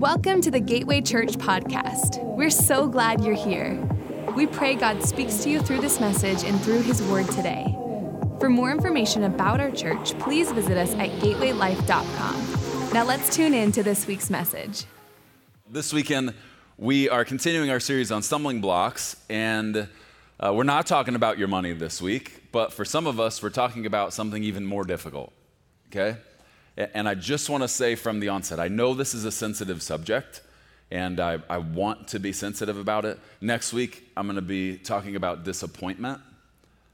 Welcome to the Gateway Church podcast. We're so glad you're here. We pray God speaks to you through this message and through His Word today. For more information about our church, please visit us at gatewaylife.com. Now let's tune in to this week's message. This weekend, we are continuing our series on stumbling blocks, and uh, we're not talking about your money this week, but for some of us, we're talking about something even more difficult, okay? And I just want to say from the onset, I know this is a sensitive subject, and I, I want to be sensitive about it. Next week, I'm going to be talking about disappointment,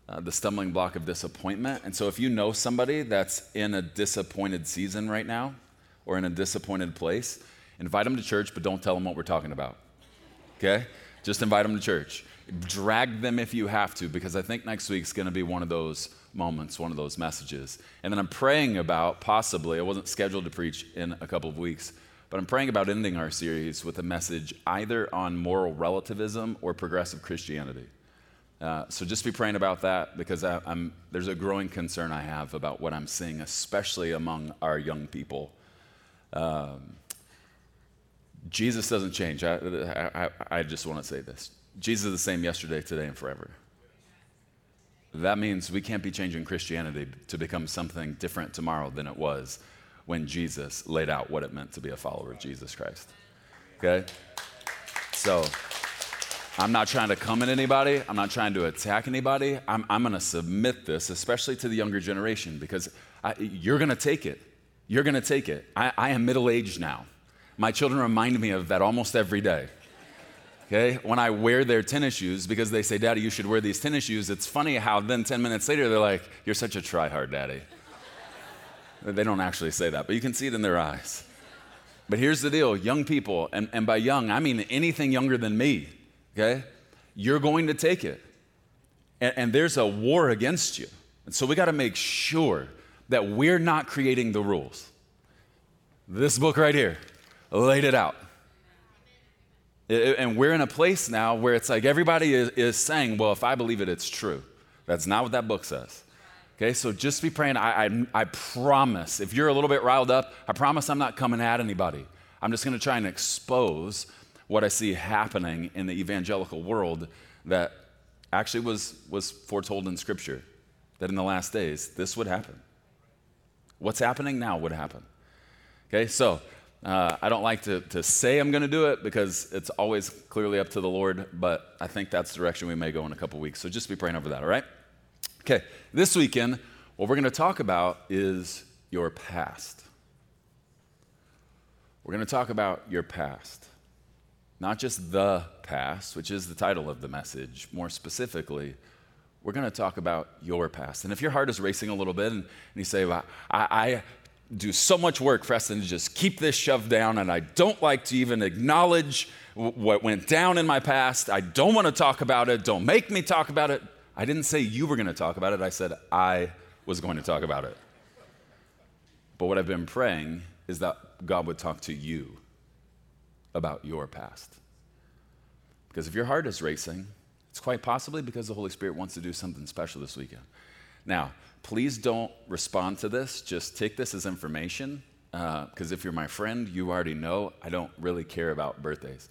uh, the stumbling block of disappointment. And so, if you know somebody that's in a disappointed season right now or in a disappointed place, invite them to church, but don't tell them what we're talking about. Okay? Just invite them to church. Drag them if you have to, because I think next week's going to be one of those moments, one of those messages. And then I'm praying about possibly, I wasn't scheduled to preach in a couple of weeks, but I'm praying about ending our series with a message either on moral relativism or progressive Christianity. Uh, so just be praying about that because I, there's a growing concern I have about what I'm seeing, especially among our young people. Um, Jesus doesn't change. I, I, I just want to say this Jesus is the same yesterday, today, and forever. That means we can't be changing Christianity to become something different tomorrow than it was when Jesus laid out what it meant to be a follower of Jesus Christ. Okay? So, I'm not trying to come at anybody. I'm not trying to attack anybody. I'm, I'm going to submit this, especially to the younger generation, because I, you're going to take it. You're going to take it. I, I am middle aged now. My children remind me of that almost every day. Okay? When I wear their tennis shoes, because they say, Daddy, you should wear these tennis shoes, it's funny how then 10 minutes later they're like, You're such a try-hard daddy. they don't actually say that, but you can see it in their eyes. But here's the deal young people, and, and by young, I mean anything younger than me, okay? You're going to take it. And, and there's a war against you. And so we got to make sure that we're not creating the rules. This book right here laid it out. And we're in a place now where it's like everybody is, is, saying, well, if I believe it, it's true. That's not what that book says. Okay, so just be praying. I, I, I promise, if you're a little bit riled up, I promise I'm not coming at anybody. I'm just going to try and expose what I see happening in the evangelical world that actually was, was foretold in Scripture that in the last days this would happen. What's happening now would happen. Okay, so uh, I don't like to, to say I'm going to do it because it's always clearly up to the Lord, but I think that's the direction we may go in a couple weeks. So just be praying over that, all right? Okay, this weekend, what we're going to talk about is your past. We're going to talk about your past. Not just the past, which is the title of the message. More specifically, we're going to talk about your past. And if your heart is racing a little bit and, and you say, well, I, I, do so much work, Preston, to just keep this shoved down, and I don't like to even acknowledge what went down in my past. I don't want to talk about it. Don't make me talk about it. I didn't say you were going to talk about it. I said I was going to talk about it. But what I've been praying is that God would talk to you about your past. Because if your heart is racing, it's quite possibly because the Holy Spirit wants to do something special this weekend. Now, please don't respond to this. Just take this as information, because uh, if you're my friend, you already know I don't really care about birthdays.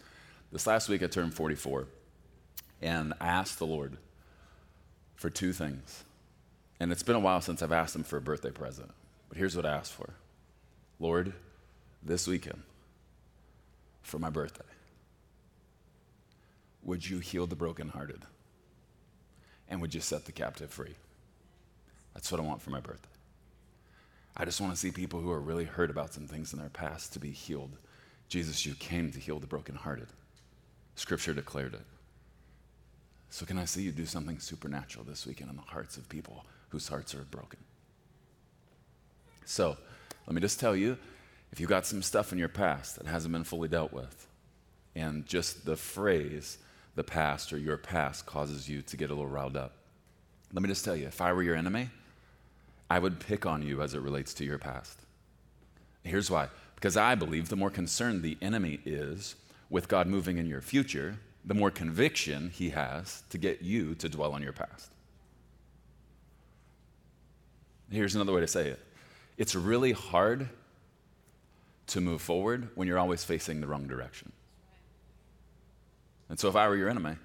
This last week I turned 44, and I asked the Lord for two things. And it's been a while since I've asked Him for a birthday present. But here's what I asked for Lord, this weekend, for my birthday, would you heal the brokenhearted? And would you set the captive free? That's what I want for my birthday. I just want to see people who are really hurt about some things in their past to be healed. Jesus, you came to heal the brokenhearted. Scripture declared it. So, can I see you do something supernatural this weekend in the hearts of people whose hearts are broken? So, let me just tell you if you've got some stuff in your past that hasn't been fully dealt with, and just the phrase, the past or your past, causes you to get a little riled up, let me just tell you if I were your enemy, I would pick on you as it relates to your past. Here's why because I believe the more concerned the enemy is with God moving in your future, the more conviction he has to get you to dwell on your past. Here's another way to say it it's really hard to move forward when you're always facing the wrong direction. And so if I were your enemy,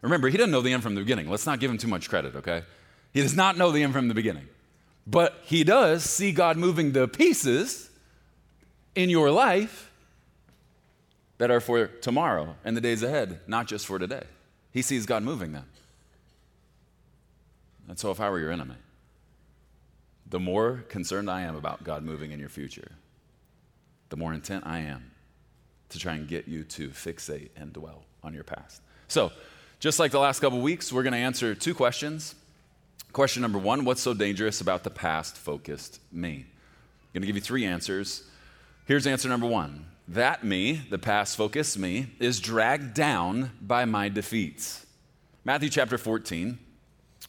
remember, he doesn't know the end from the beginning. Let's not give him too much credit, okay? He does not know the end from the beginning. But he does see God moving the pieces in your life that are for tomorrow and the days ahead, not just for today. He sees God moving them. And so if I were your enemy, the more concerned I am about God moving in your future, the more intent I am to try and get you to fixate and dwell on your past. So, just like the last couple weeks, we're going to answer two questions. Question number one What's so dangerous about the past focused me? I'm going to give you three answers. Here's answer number one That me, the past focused me, is dragged down by my defeats. Matthew chapter 14,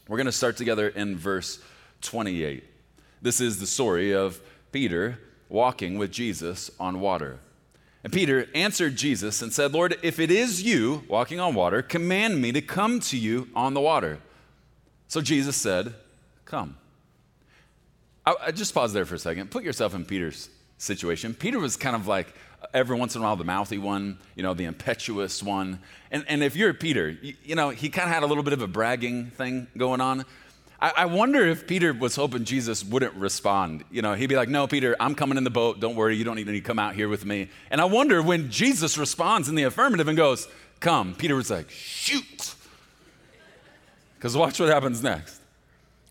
we're going to start together in verse 28. This is the story of Peter walking with Jesus on water. And Peter answered Jesus and said, Lord, if it is you walking on water, command me to come to you on the water. So Jesus said, Come. I, I just pause there for a second. Put yourself in Peter's situation. Peter was kind of like every once in a while the mouthy one, you know, the impetuous one. And, and if you're Peter, you, you know, he kind of had a little bit of a bragging thing going on. I, I wonder if Peter was hoping Jesus wouldn't respond. You know, he'd be like, No, Peter, I'm coming in the boat. Don't worry. You don't need to come out here with me. And I wonder when Jesus responds in the affirmative and goes, Come, Peter was like, Shoot. Because watch what happens next.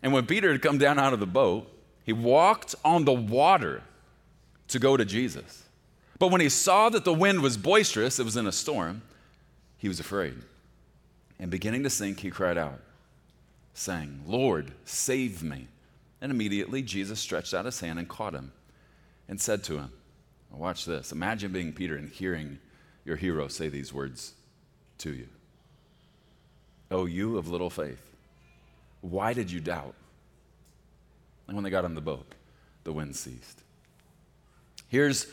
And when Peter had come down out of the boat, he walked on the water to go to Jesus. But when he saw that the wind was boisterous, it was in a storm, he was afraid. And beginning to sink, he cried out saying, Lord, save me. And immediately Jesus stretched out his hand and caught him and said to him, Watch this. Imagine being Peter and hearing your hero say these words to you. Oh, you of little faith, why did you doubt? And when they got on the boat, the wind ceased. Here's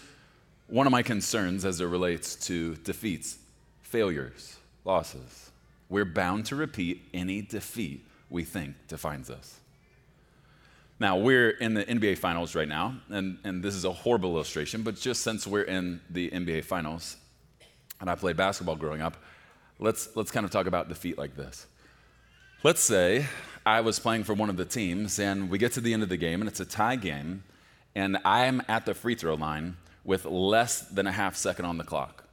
one of my concerns as it relates to defeats, failures, losses. We're bound to repeat any defeat we think defines us. Now, we're in the NBA Finals right now, and, and this is a horrible illustration, but just since we're in the NBA Finals, and I played basketball growing up, let's, let's kind of talk about defeat like this. Let's say I was playing for one of the teams, and we get to the end of the game, and it's a tie game, and I'm at the free throw line with less than a half second on the clock.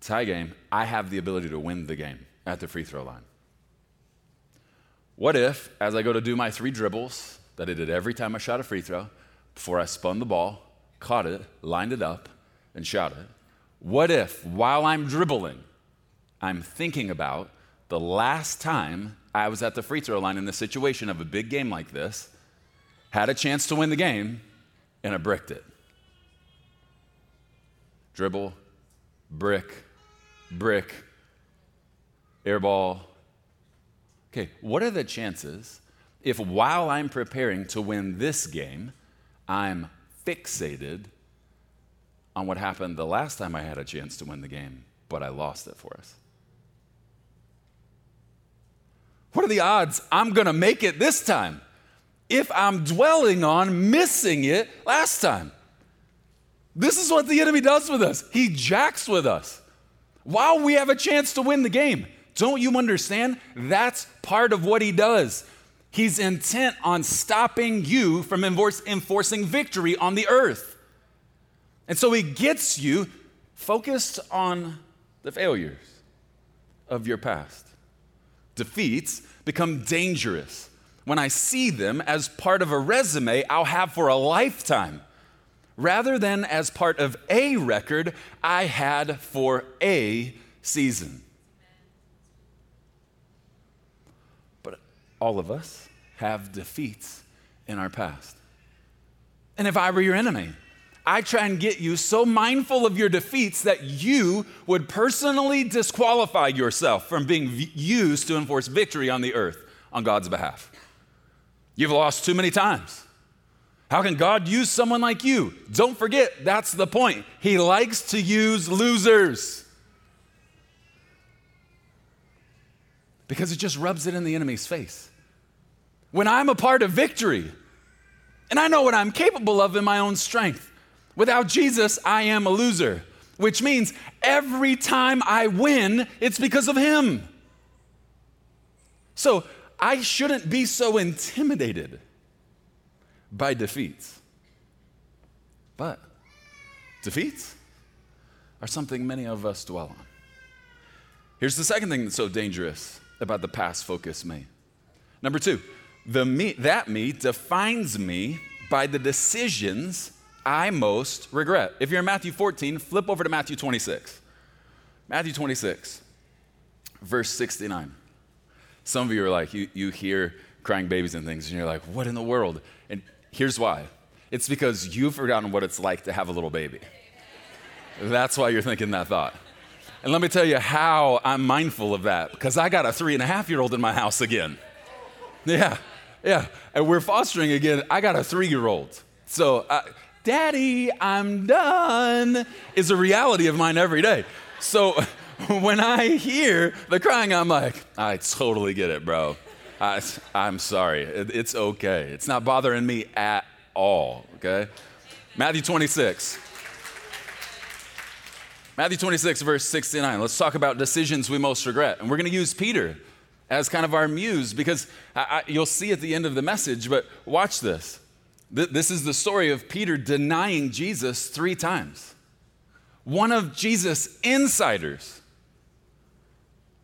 Tie game, I have the ability to win the game at the free throw line. What if, as I go to do my three dribbles that I did every time I shot a free throw, before I spun the ball, caught it, lined it up, and shot it, what if, while I'm dribbling, I'm thinking about the last time I was at the free throw line in the situation of a big game like this, had a chance to win the game, and I bricked it? Dribble, brick, brick, air ball, Okay, what are the chances if while I'm preparing to win this game, I'm fixated on what happened the last time I had a chance to win the game, but I lost it for us? What are the odds I'm going to make it this time if I'm dwelling on missing it last time? This is what the enemy does with us. He jacks with us while we have a chance to win the game. Don't you understand? That's part of what he does. He's intent on stopping you from enforcing victory on the earth. And so he gets you focused on the failures of your past. Defeats become dangerous when I see them as part of a resume I'll have for a lifetime, rather than as part of a record I had for a season. But all of us have defeats in our past. And if I were your enemy, I try and get you so mindful of your defeats that you would personally disqualify yourself from being used to enforce victory on the earth on God's behalf. You've lost too many times. How can God use someone like you? Don't forget, that's the point. He likes to use losers. because it just rubs it in the enemy's face. When I'm a part of victory, and I know what I'm capable of in my own strength, Without Jesus, I am a loser, which means every time I win, it's because of Him. So I shouldn't be so intimidated by defeats. But defeats are something many of us dwell on. Here's the second thing that's so dangerous about the past focus me. Number two, the me, that me defines me by the decisions I most regret. If you're in Matthew 14, flip over to Matthew 26. Matthew 26, verse 69. Some of you are like, you, you hear crying babies and things, and you're like, what in the world? And here's why it's because you've forgotten what it's like to have a little baby. That's why you're thinking that thought. And let me tell you how I'm mindful of that, because I got a three and a half year old in my house again. Yeah, yeah. And we're fostering again. I got a three year old. So, uh, Daddy, I'm done, is a reality of mine every day. So, when I hear the crying, I'm like, I totally get it, bro. I, am sorry. It, it's okay. It's not bothering me at all, okay? Matthew 26. Matthew 26, verse 69. Let's talk about decisions we most regret. And we're going to use Peter as kind of our muse because I, I, you'll see at the end of the message, but watch this. Th- this is the story of Peter denying Jesus three times. One of Jesus' insiders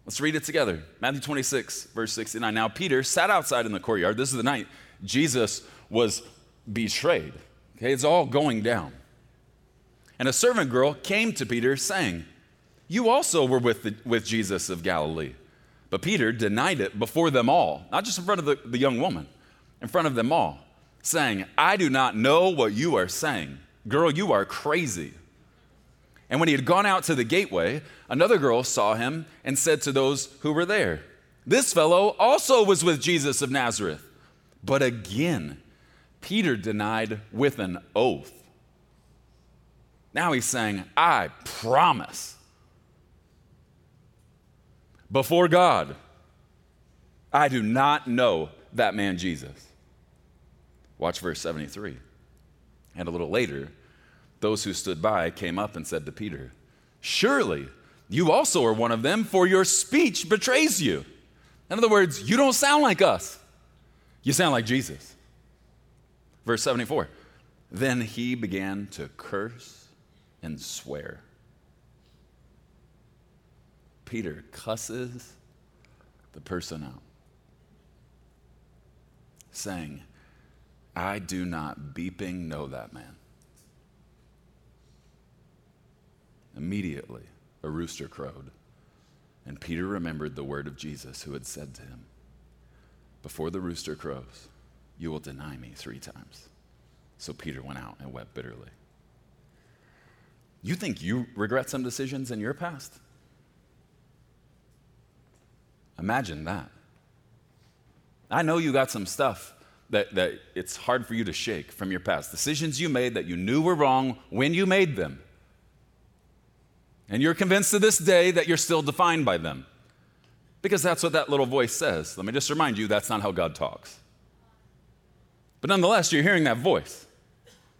Let's read it together. Matthew 26, verse 69. Now, Peter sat outside in the courtyard. This is the night Jesus was betrayed. Okay, it's all going down. And a servant girl came to Peter saying, You also were with, the, with Jesus of Galilee. But Peter denied it before them all, not just in front of the, the young woman, in front of them all, saying, I do not know what you are saying. Girl, you are crazy. And when he had gone out to the gateway, another girl saw him and said to those who were there, This fellow also was with Jesus of Nazareth. But again, Peter denied with an oath. Now he's saying, I promise before God, I do not know that man Jesus. Watch verse 73. And a little later, those who stood by came up and said to Peter, Surely you also are one of them, for your speech betrays you. In other words, you don't sound like us, you sound like Jesus. Verse 74 Then he began to curse and swear. Peter cusses the person out, saying, I do not beeping know that man. Immediately, a rooster crowed, and Peter remembered the word of Jesus who had said to him, Before the rooster crows, you will deny me three times. So Peter went out and wept bitterly. You think you regret some decisions in your past? Imagine that. I know you got some stuff that, that it's hard for you to shake from your past. Decisions you made that you knew were wrong when you made them. And you're convinced to this day that you're still defined by them. Because that's what that little voice says. Let me just remind you that's not how God talks. But nonetheless, you're hearing that voice.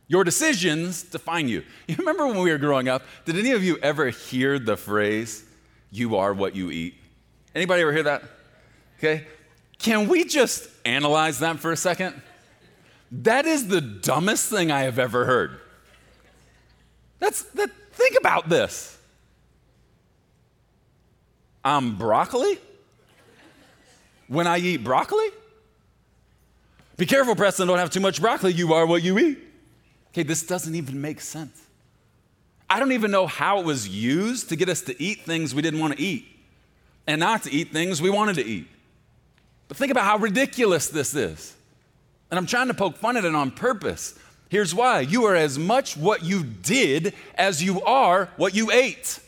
Your decisions define you. You remember when we were growing up, did any of you ever hear the phrase, you are what you eat? Anybody ever hear that? Okay. Can we just analyze that for a second? That is the dumbest thing I have ever heard. That's that think about this. I'm broccoli? When I eat broccoli? Be careful, Preston, don't have too much broccoli. You are what you eat. Okay, this doesn't even make sense. I don't even know how it was used to get us to eat things we didn't want to eat and not to eat things we wanted to eat. But think about how ridiculous this is. And I'm trying to poke fun at it on purpose. Here's why you are as much what you did as you are what you ate.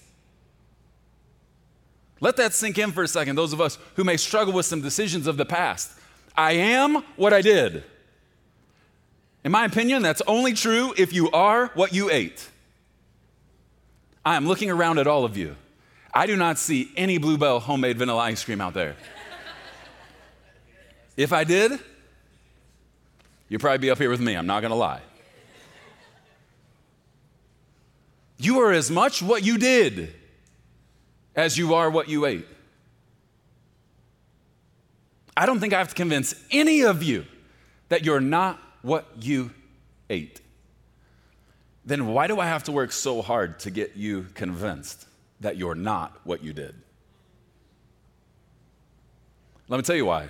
Let that sink in for a second, those of us who may struggle with some decisions of the past. I am what I did. In my opinion, that's only true if you are what you ate. I am looking around at all of you. I do not see any Blue Bell homemade vanilla ice cream out there. If I did, you'd probably be up here with me, I'm not gonna lie. You are as much what you did as you are what you ate. I don't think I have to convince any of you that you're not what you ate. Then why do I have to work so hard to get you convinced that you're not what you did? Let me tell you why.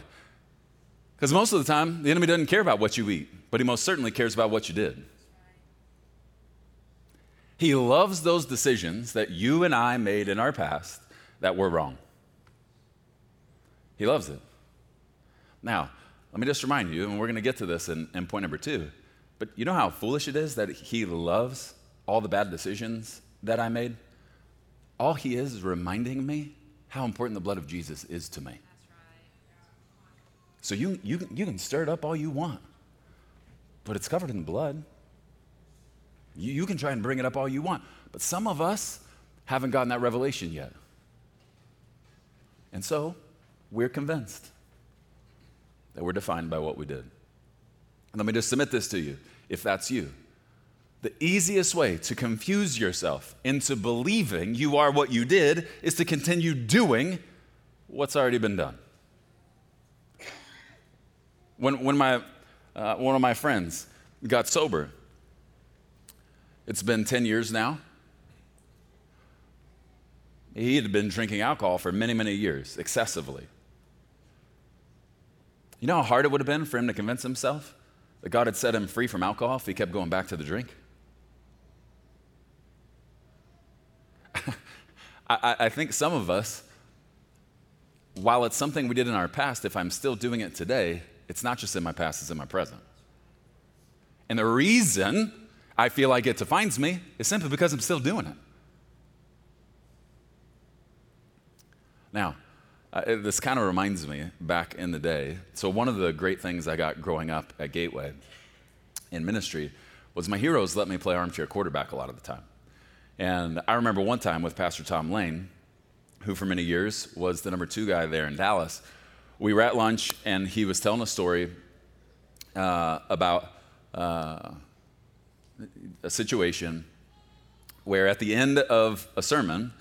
Because most of the time, the enemy doesn't care about what you eat, but he most certainly cares about what you did. He loves those decisions that you and I made in our past that were wrong. He loves it. Now, let me just remind you, and we're going to get to this in, in point number two, but you know how foolish it is that he loves all the bad decisions that I made? All he is is reminding me how important the blood of Jesus is to me. So you, you, you can stir it up all you want, but it's covered in blood. You, you can try and bring it up all you want, but some of us haven't gotten that revelation yet. And so we're convinced that we're defined by what we did. And let me just submit this to you if that's you. The easiest way to confuse yourself into believing you are what you did is to continue doing what's already been done. When, when my, uh, one of my friends got sober, it's been 10 years now. He had been drinking alcohol for many, many years, excessively. You know how hard it would have been for him to convince himself that God had set him free from alcohol if he kept going back to the drink? I, I, think some of us, while it's something we did in our past, if I'm still doing it today, it's not just in my past, it's in my present. And the reason I feel like it defines me is simply because I'm still doing it. Now, uh, this kind of reminds me back in the day. So, one of the great things I got growing up at Gateway in ministry was my heroes let me play armchair quarterback a lot of the time. And I remember one time with Pastor Tom Lane, who for many years was the number two guy there in Dallas. We were at lunch, and he was telling a story uh, about uh, a situation where at the end of a sermon,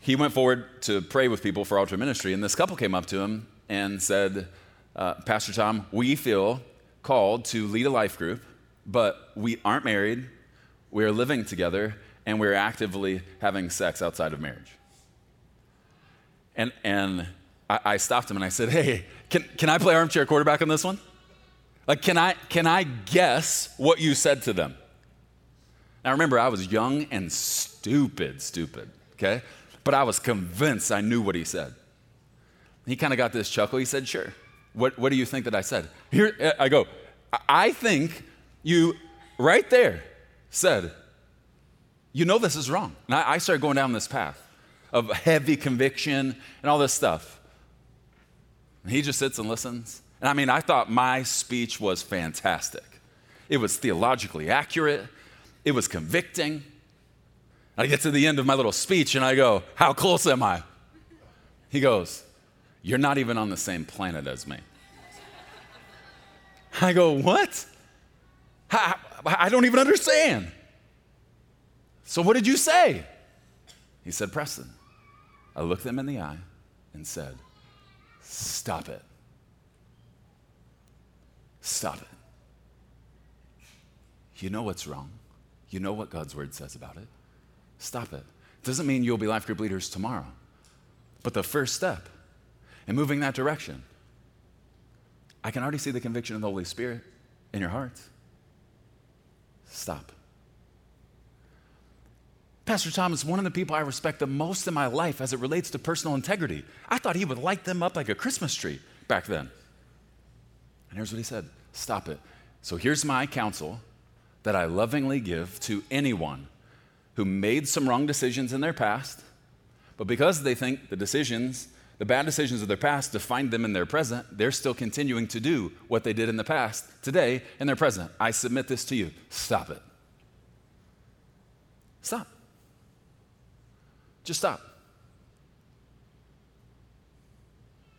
he went forward to pray with people for altar ministry, and this couple came up to him and said, uh, Pastor Tom, we feel called to lead a life group, but we aren't married, we're living together, and we're actively having sex outside of marriage. And, and I, I stopped him and I said, Hey, can, can I play armchair quarterback on this one? Like, can I, can I guess what you said to them? Now, remember, I was young and stupid, stupid, okay? But I was convinced I knew what he said. He kind of got this chuckle. He said, Sure. What, what do you think that I said? Here, uh, I go, I think you, right there, said, You know this is wrong. And I, I started going down this path of heavy conviction and all this stuff. And he just sits and listens. And I mean, I thought my speech was fantastic. It was theologically accurate, it was convicting. I get to the end of my little speech and I go, How close am I? He goes, You're not even on the same planet as me. I go, What? I, I don't even understand. So, what did you say? He said, Preston. I looked them in the eye and said, Stop it. Stop it. You know what's wrong. You know what God's word says about it. Stop it. Doesn't mean you'll be life group leaders tomorrow, but the first step in moving that direction, I can already see the conviction of the Holy Spirit in your hearts. Stop. Pastor Tom is one of the people I respect the most in my life as it relates to personal integrity. I thought he would light them up like a Christmas tree back then. And here's what he said Stop it. So here's my counsel that I lovingly give to anyone who made some wrong decisions in their past, but because they think the decisions, the bad decisions of their past defined them in their present, they're still continuing to do what they did in the past today in their present. I submit this to you. Stop it. Stop. Just stop.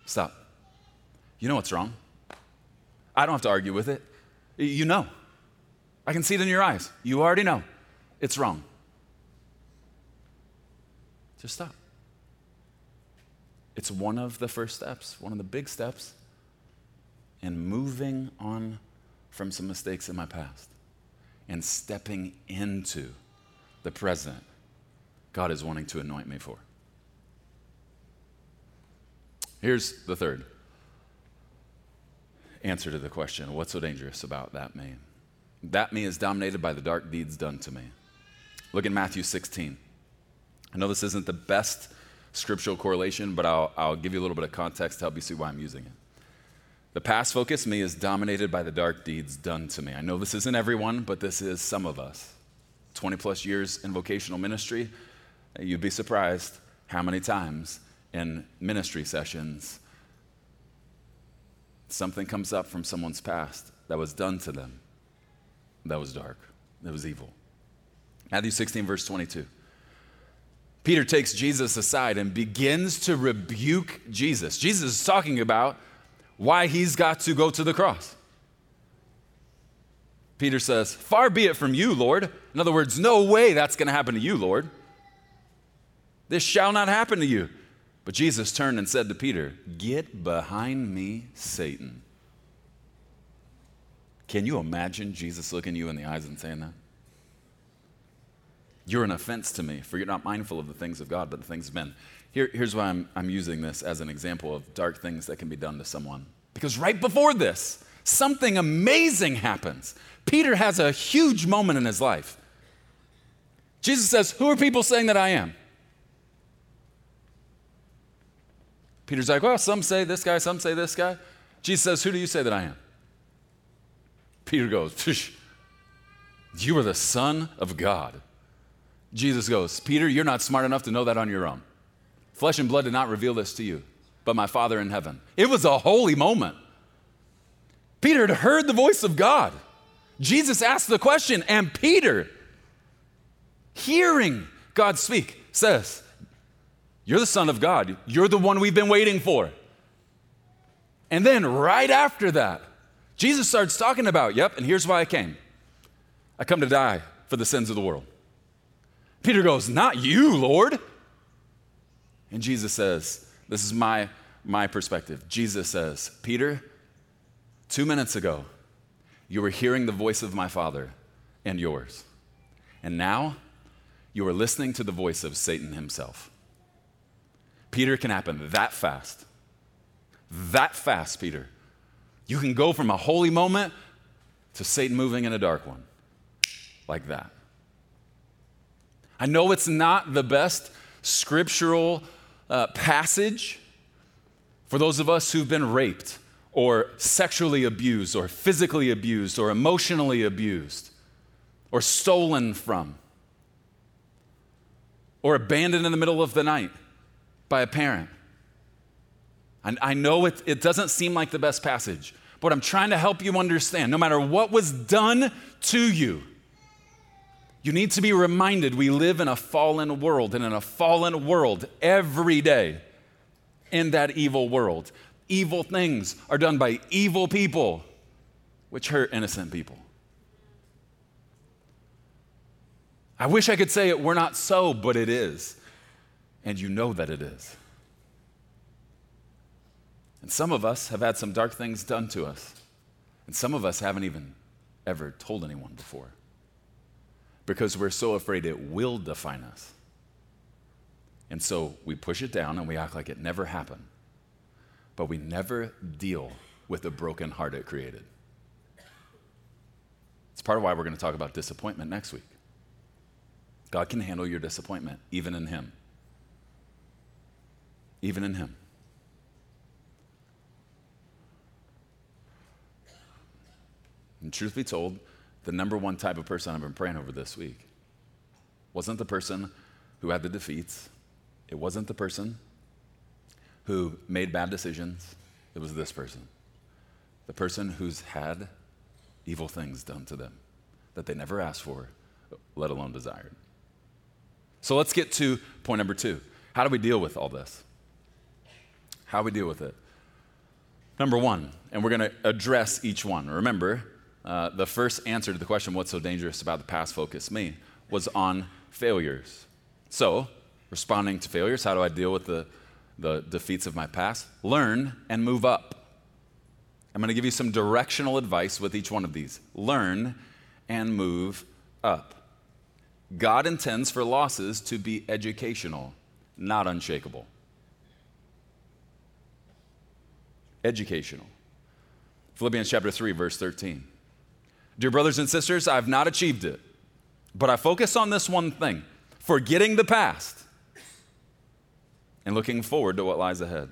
Stop. You know what's wrong. I don't have to argue with it. You know. I can see it in your eyes. You already know it's wrong. Just stop. It's one of the first steps, one of the big steps in moving on from some mistakes in my past and stepping into the present God is wanting to anoint me for. Here's the third answer to the question what's so dangerous about that me? That me is dominated by the dark deeds done to me. Look at Matthew 16. I know this isn't the best scriptural correlation, but I'll, I'll give you a little bit of context to help you see why I'm using it. The past focus me is dominated by the dark deeds done to me. I know this isn't everyone, but this is some of us. 20 plus years in vocational ministry, you'd be surprised how many times in ministry sessions something comes up from someone's past that was done to them that was dark, that was evil. Matthew 16, verse 22. Peter takes Jesus aside and begins to rebuke Jesus. Jesus is talking about why he's got to go to the cross. Peter says, Far be it from you, Lord. In other words, no way that's going to happen to you, Lord. This shall not happen to you. But Jesus turned and said to Peter, Get behind me, Satan. Can you imagine Jesus looking you in the eyes and saying that? You're an offense to me, for you're not mindful of the things of God, but the things of men. Here, here's why I'm, I'm using this as an example of dark things that can be done to someone. Because right before this, something amazing happens. Peter has a huge moment in his life. Jesus says, Who are people saying that I am? Peter's like, Well, some say this guy, some say this guy. Jesus says, Who do you say that I am? Peter goes, You are the Son of God. Jesus goes, Peter, you're not smart enough to know that on your own. Flesh and blood did not reveal this to you, but my Father in heaven. It was a holy moment. Peter had heard the voice of God. Jesus asked the question, and Peter, hearing God speak, says, You're the Son of God. You're the one we've been waiting for. And then right after that, Jesus starts talking about, Yep, and here's why I came I come to die for the sins of the world. Peter goes, Not you, Lord. And Jesus says, This is my, my perspective. Jesus says, Peter, two minutes ago, you were hearing the voice of my Father and yours. And now you are listening to the voice of Satan himself. Peter can happen that fast. That fast, Peter. You can go from a holy moment to Satan moving in a dark one. Like that. I know it's not the best scriptural uh, passage for those of us who've been raped or sexually abused or physically abused or emotionally abused or stolen from or abandoned in the middle of the night by a parent. And I know it, it doesn't seem like the best passage, but I'm trying to help you understand no matter what was done to you, you need to be reminded we live in a fallen world, and in a fallen world, every day in that evil world, evil things are done by evil people, which hurt innocent people. I wish I could say it, we're not so, but it is. And you know that it is. And some of us have had some dark things done to us. And some of us haven't even ever told anyone before because we're so afraid it will define us. And so we push it down and we act like it never happened. But we never deal with the broken heart it created. It's part of why we're going to talk about disappointment next week. God can handle your disappointment, even in Him. Even in Him. And truth be told, the number one type of person I've been praying over this week wasn't the person who had the defeats, it wasn't the person who made bad decisions, it was this person. The person who's had evil things done to them that they never asked for, let alone desired. So let's get to point number two. How do we deal with all this? How we deal with it? Number one, and we're going to address each one. Remember, uh, the first answer to the question, what's so dangerous about the past focus me, was on failures. So, responding to failures. How do I deal with the, the defeats of my past? Learn and move up. I'm going to give you some directional advice with each one of these. Learn and move up. God intends for losses to be educational, not unshakable. Educational. Philippians chapter 3, verse 13. Dear brothers and sisters, I've not achieved it, but I focus on this one thing forgetting the past and looking forward to what lies ahead.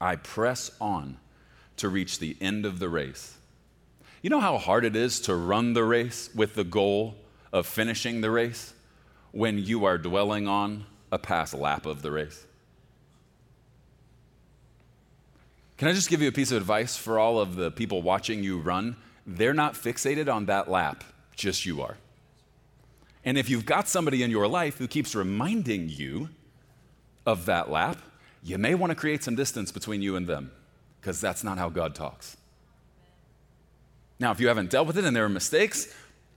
I press on to reach the end of the race. You know how hard it is to run the race with the goal of finishing the race when you are dwelling on a past lap of the race? Can I just give you a piece of advice for all of the people watching you run? They're not fixated on that lap, just you are. And if you've got somebody in your life who keeps reminding you of that lap, you may want to create some distance between you and them because that's not how God talks. Now, if you haven't dealt with it and there are mistakes,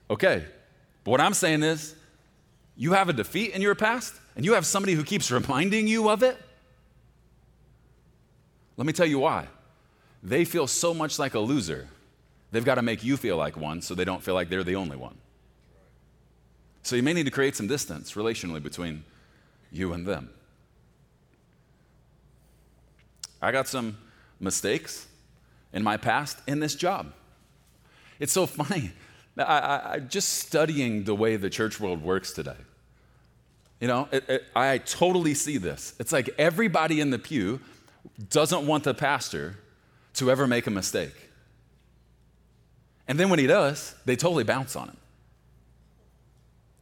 okay. But what I'm saying is, you have a defeat in your past and you have somebody who keeps reminding you of it. Let me tell you why. They feel so much like a loser, they've got to make you feel like one so they don't feel like they're the only one. So you may need to create some distance relationally between you and them. I got some mistakes in my past in this job. It's so funny. I, I, I just studying the way the church world works today. You know, it, it, I totally see this. It's like everybody in the pew doesn't want the pastor to ever make a mistake. And then when he does, they totally bounce on him.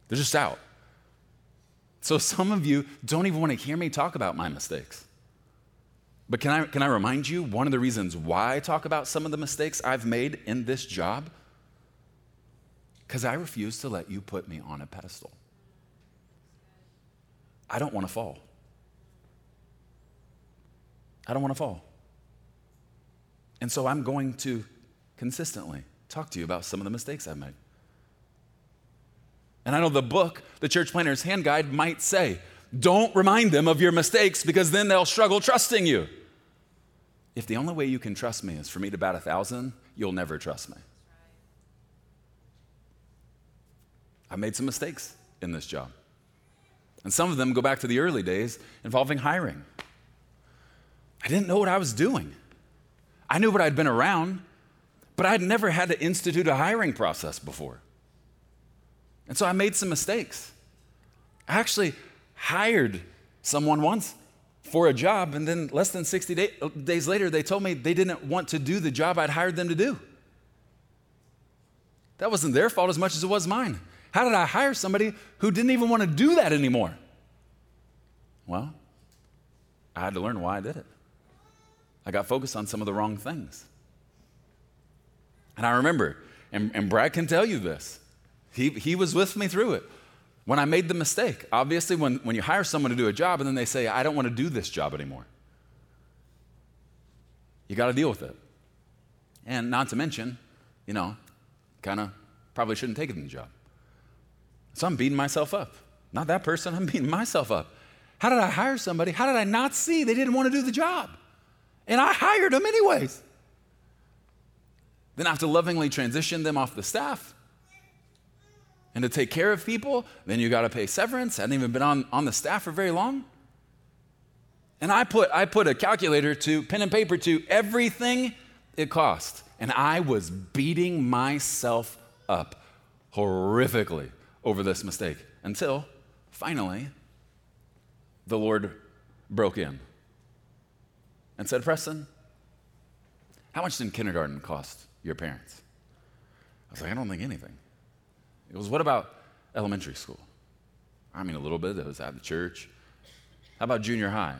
They're just out. So some of you don't even want to hear me talk about my mistakes. But can I, can I remind you one of the reasons why I talk about some of the mistakes I've made in this job? Because I refuse to let you put me on a pedestal. I don't want to fall. I don't want to fall. And so I'm going to consistently talk to you about some of the mistakes I've made. And I know the book, the Church Planner's Hand Guide, might say, don't remind them of your mistakes because then they'll struggle trusting you. If the only way you can trust me is for me to bat a thousand, you'll never trust me. I made some mistakes in this job. And some of them go back to the early days involving hiring. I didn't know what I was doing. I knew what I'd been around, but I'd never had to institute a hiring process before. And so I made some mistakes. I actually hired someone once for a job, and then less than 60 day, uh, days later, they told me they didn't want to do the job I'd hired them to do. That wasn't their fault as much as it was mine. How did I hire somebody who didn't even want to do that anymore? Well, I had to learn why I did it. I got focused on some of the wrong things. And I remember, and, and Brad can tell you this, he, he was with me through it. When I made the mistake, obviously, when, when you hire someone to do a job and then they say, I don't want to do this job anymore, you got to deal with it. And not to mention, you know, kind of probably shouldn't take the job. So I'm beating myself up. Not that person, I'm beating myself up. How did I hire somebody? How did I not see they didn't want to do the job? And I hired them anyways. Then I have to lovingly transition them off the staff. And to take care of people, then you got to pay severance. I hadn't even been on, on the staff for very long. And I put, I put a calculator to pen and paper to everything it cost. And I was beating myself up horrifically over this mistake until finally the Lord broke in and said, Preston, how much did kindergarten cost your parents? I was like, I don't think anything. It was, what about elementary school? I mean, a little bit. It was at the church. How about junior high?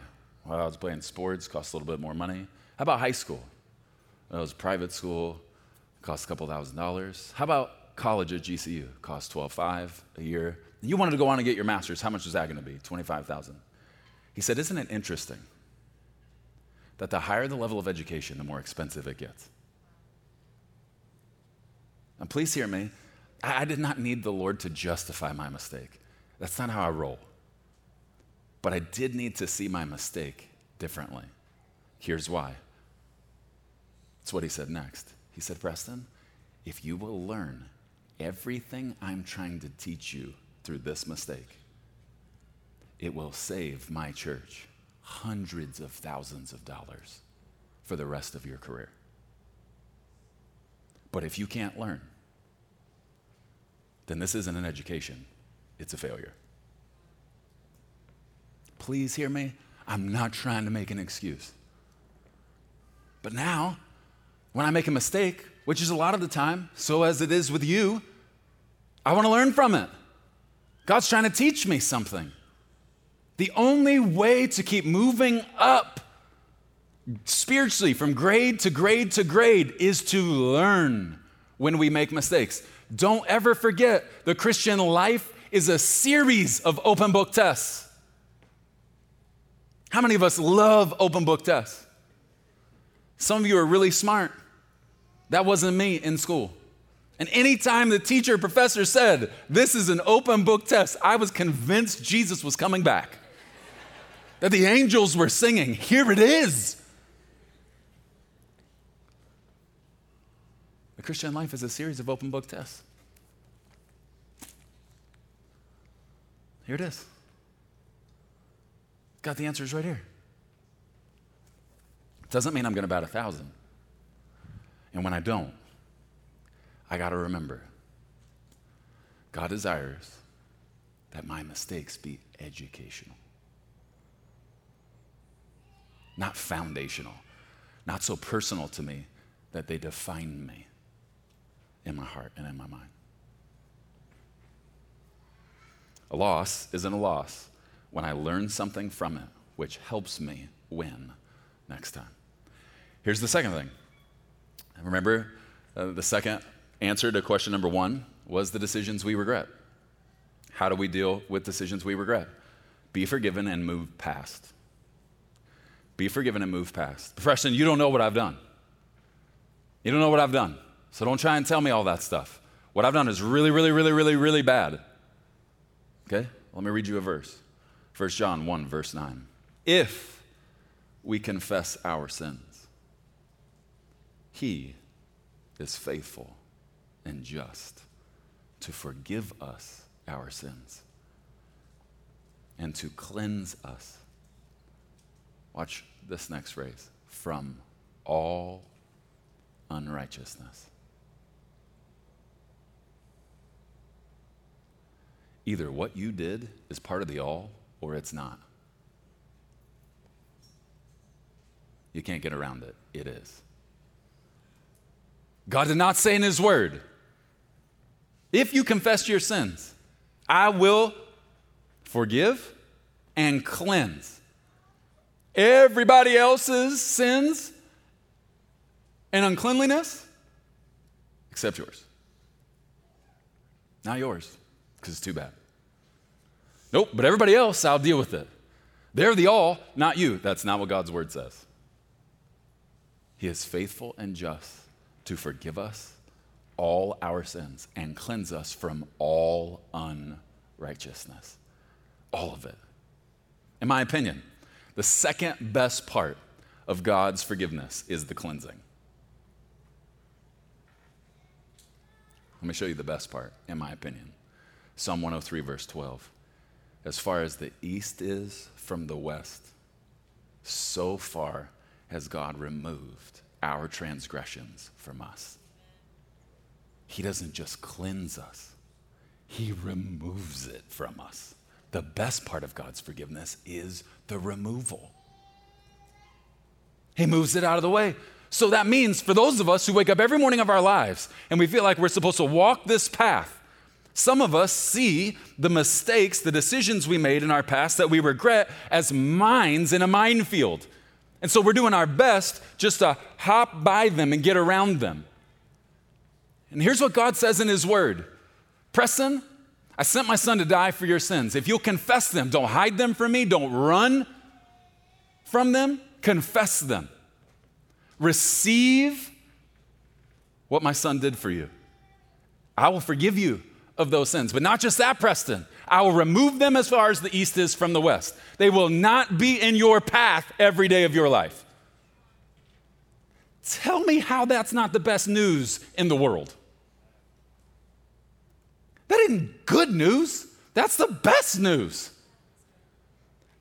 Well, I was playing sports, cost a little bit more money. How about high school? Well, it was private school, cost a couple thousand dollars. How about college at GCU? Cost twelve five a year. You wanted to go on and get your master's. How much was that going to be? Twenty five thousand. He said, "Isn't it interesting that the higher the level of education, the more expensive it gets?" And please hear me. I did not need the Lord to justify my mistake. That's not how I roll. But I did need to see my mistake differently. Here's why. That's what he said next. He said, Preston, if you will learn everything I'm trying to teach you through this mistake, it will save my church hundreds of thousands of dollars for the rest of your career. But if you can't learn, then this isn't an education, it's a failure. Please hear me. I'm not trying to make an excuse. But now, when I make a mistake, which is a lot of the time, so as it is with you, I want to learn from it. God's trying to teach me something. The only way to keep moving up spiritually from grade to grade to grade is to learn when we make mistakes. Don't ever forget the Christian life is a series of open book tests. How many of us love open book tests? Some of you are really smart. That wasn't me in school. And anytime the teacher or professor said, This is an open book test, I was convinced Jesus was coming back. That the angels were singing, Here it is. The Christian life is a series of open book tests. Here it is. Got the answers right here. Doesn't mean I'm going to bat a thousand. And when I don't, I got to remember God desires that my mistakes be educational, not foundational, not so personal to me that they define me in my heart and in my mind. A loss isn't a loss when I learn something from it, which helps me win next time. Here's the second thing. Remember, uh, the second answer to question number one was the decisions we regret. How do we deal with decisions we regret? Be forgiven and move past. Be forgiven and move past. Preston, you don't know what I've done. You don't know what I've done. So don't try and tell me all that stuff. What I've done is really, really, really, really, really bad. Okay? Let me read you a verse. 1 John 1, verse 9. If we confess our sins, he is faithful and just to forgive us our sins and to cleanse us. Watch this next phrase from all unrighteousness. Either what you did is part of the all or it's not. You can't get around it. It is. God did not say in His Word, if you confess your sins, I will forgive and cleanse everybody else's sins and uncleanliness except yours. Not yours, because it's too bad. Nope, but everybody else, I'll deal with it. They're the all, not you. That's not what God's word says. He is faithful and just to forgive us all our sins and cleanse us from all unrighteousness. All of it. In my opinion, the second best part of God's forgiveness is the cleansing. Let me show you the best part, in my opinion. Psalm 103, verse 12. As far as the east is from the west, so far has God removed our transgressions from us. He doesn't just cleanse us, He removes it from us. The best part of God's forgiveness is the removal. He moves it out of the way. So that means for those of us who wake up every morning of our lives and we feel like we're supposed to walk this path, some of us see the mistakes, the decisions we made in our past that we regret as mines in a minefield. And so we're doing our best just to hop by them and get around them. And here's what God says in His Word Preston, I sent my son to die for your sins. If you'll confess them, don't hide them from me, don't run from them, confess them receive what my son did for you. I will forgive you of those sins. But not just that, Preston. I will remove them as far as the east is from the west. They will not be in your path every day of your life. Tell me how that's not the best news in the world. That isn't good news. That's the best news.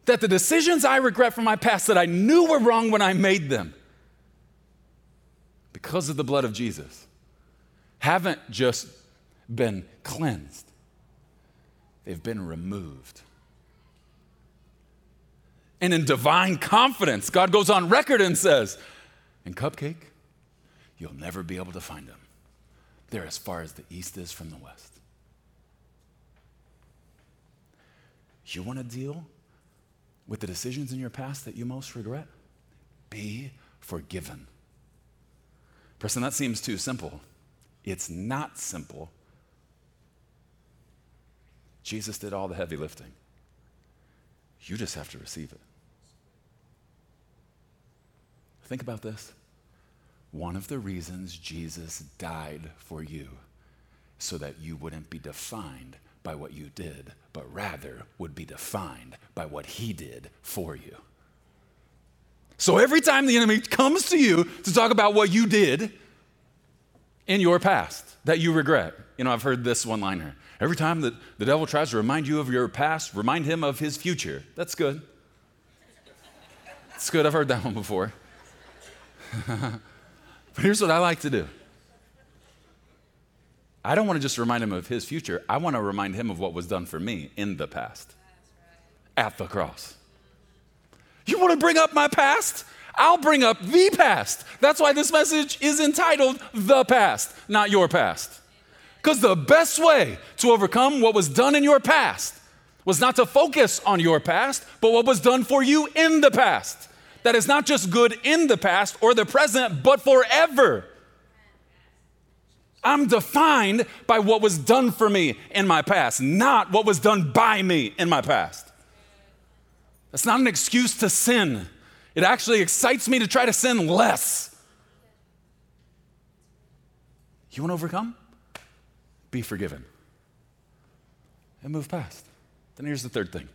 That the decisions I regret from my past that I knew were wrong when I made them, because of the blood of Jesus, haven't just been cleansed, they've been removed. And in divine confidence, God goes on record and says, In Cupcake, you'll never be able to find them. They're as far as the east is from the west. You want to deal with the decisions in your past that you most regret? Be forgiven. Preston, that seems too simple. It's not simple. Jesus did all the heavy lifting. You just have to receive it. Think about this. One of the reasons Jesus died for you so that you wouldn't be defined by what you did, but rather would be defined by what he did for you. So every time the enemy comes to you to talk about what you did in your past that you regret, you know, I've heard this one liner. Every time that the devil tries to remind you of your past, remind him of his future. That's good. It's good. I've heard that one before. but here's what I like to do I don't want to just remind him of his future, I want to remind him of what was done for me in the past at the cross. You want to bring up my past? I'll bring up the past. That's why this message is entitled The Past, not Your Past. Because the best way to overcome what was done in your past was not to focus on your past, but what was done for you in the past. That is not just good in the past or the present, but forever. I'm defined by what was done for me in my past, not what was done by me in my past. That's not an excuse to sin. It actually excites me to try to sin less. You want to overcome? Be forgiven and move past. Then here's the third thing.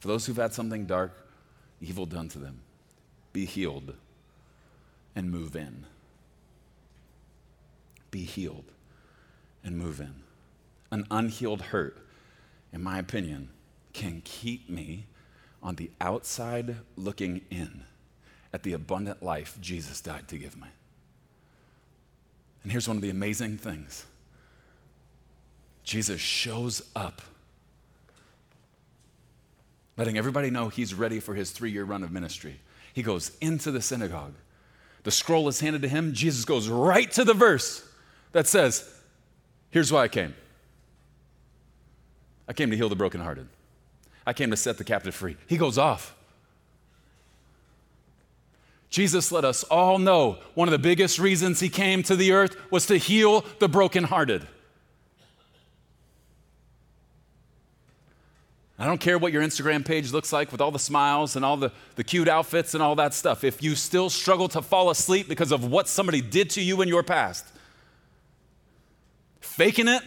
For those who've had something dark, evil done to them, be healed and move in. Be healed and move in. An unhealed hurt, in my opinion, can keep me on the outside looking in at the abundant life Jesus died to give me. And here's one of the amazing things Jesus shows up, letting everybody know he's ready for his three year run of ministry. He goes into the synagogue. The scroll is handed to him. Jesus goes right to the verse that says, Here's why I came I came to heal the brokenhearted, I came to set the captive free. He goes off. Jesus let us all know one of the biggest reasons he came to the earth was to heal the brokenhearted. I don't care what your Instagram page looks like with all the smiles and all the, the cute outfits and all that stuff. If you still struggle to fall asleep because of what somebody did to you in your past, faking it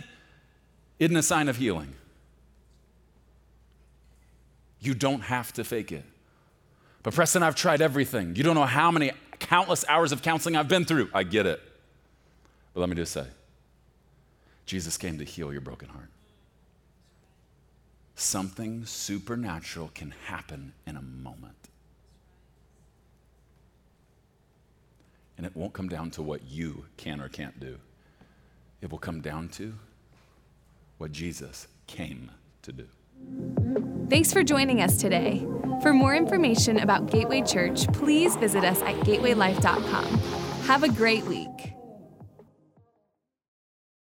isn't a sign of healing. You don't have to fake it. But Preston, I've tried everything. You don't know how many countless hours of counseling I've been through. I get it. But let me just say Jesus came to heal your broken heart. Something supernatural can happen in a moment. And it won't come down to what you can or can't do, it will come down to what Jesus came to do. Thanks for joining us today. For more information about Gateway Church, please visit us at gatewaylife.com. Have a great week.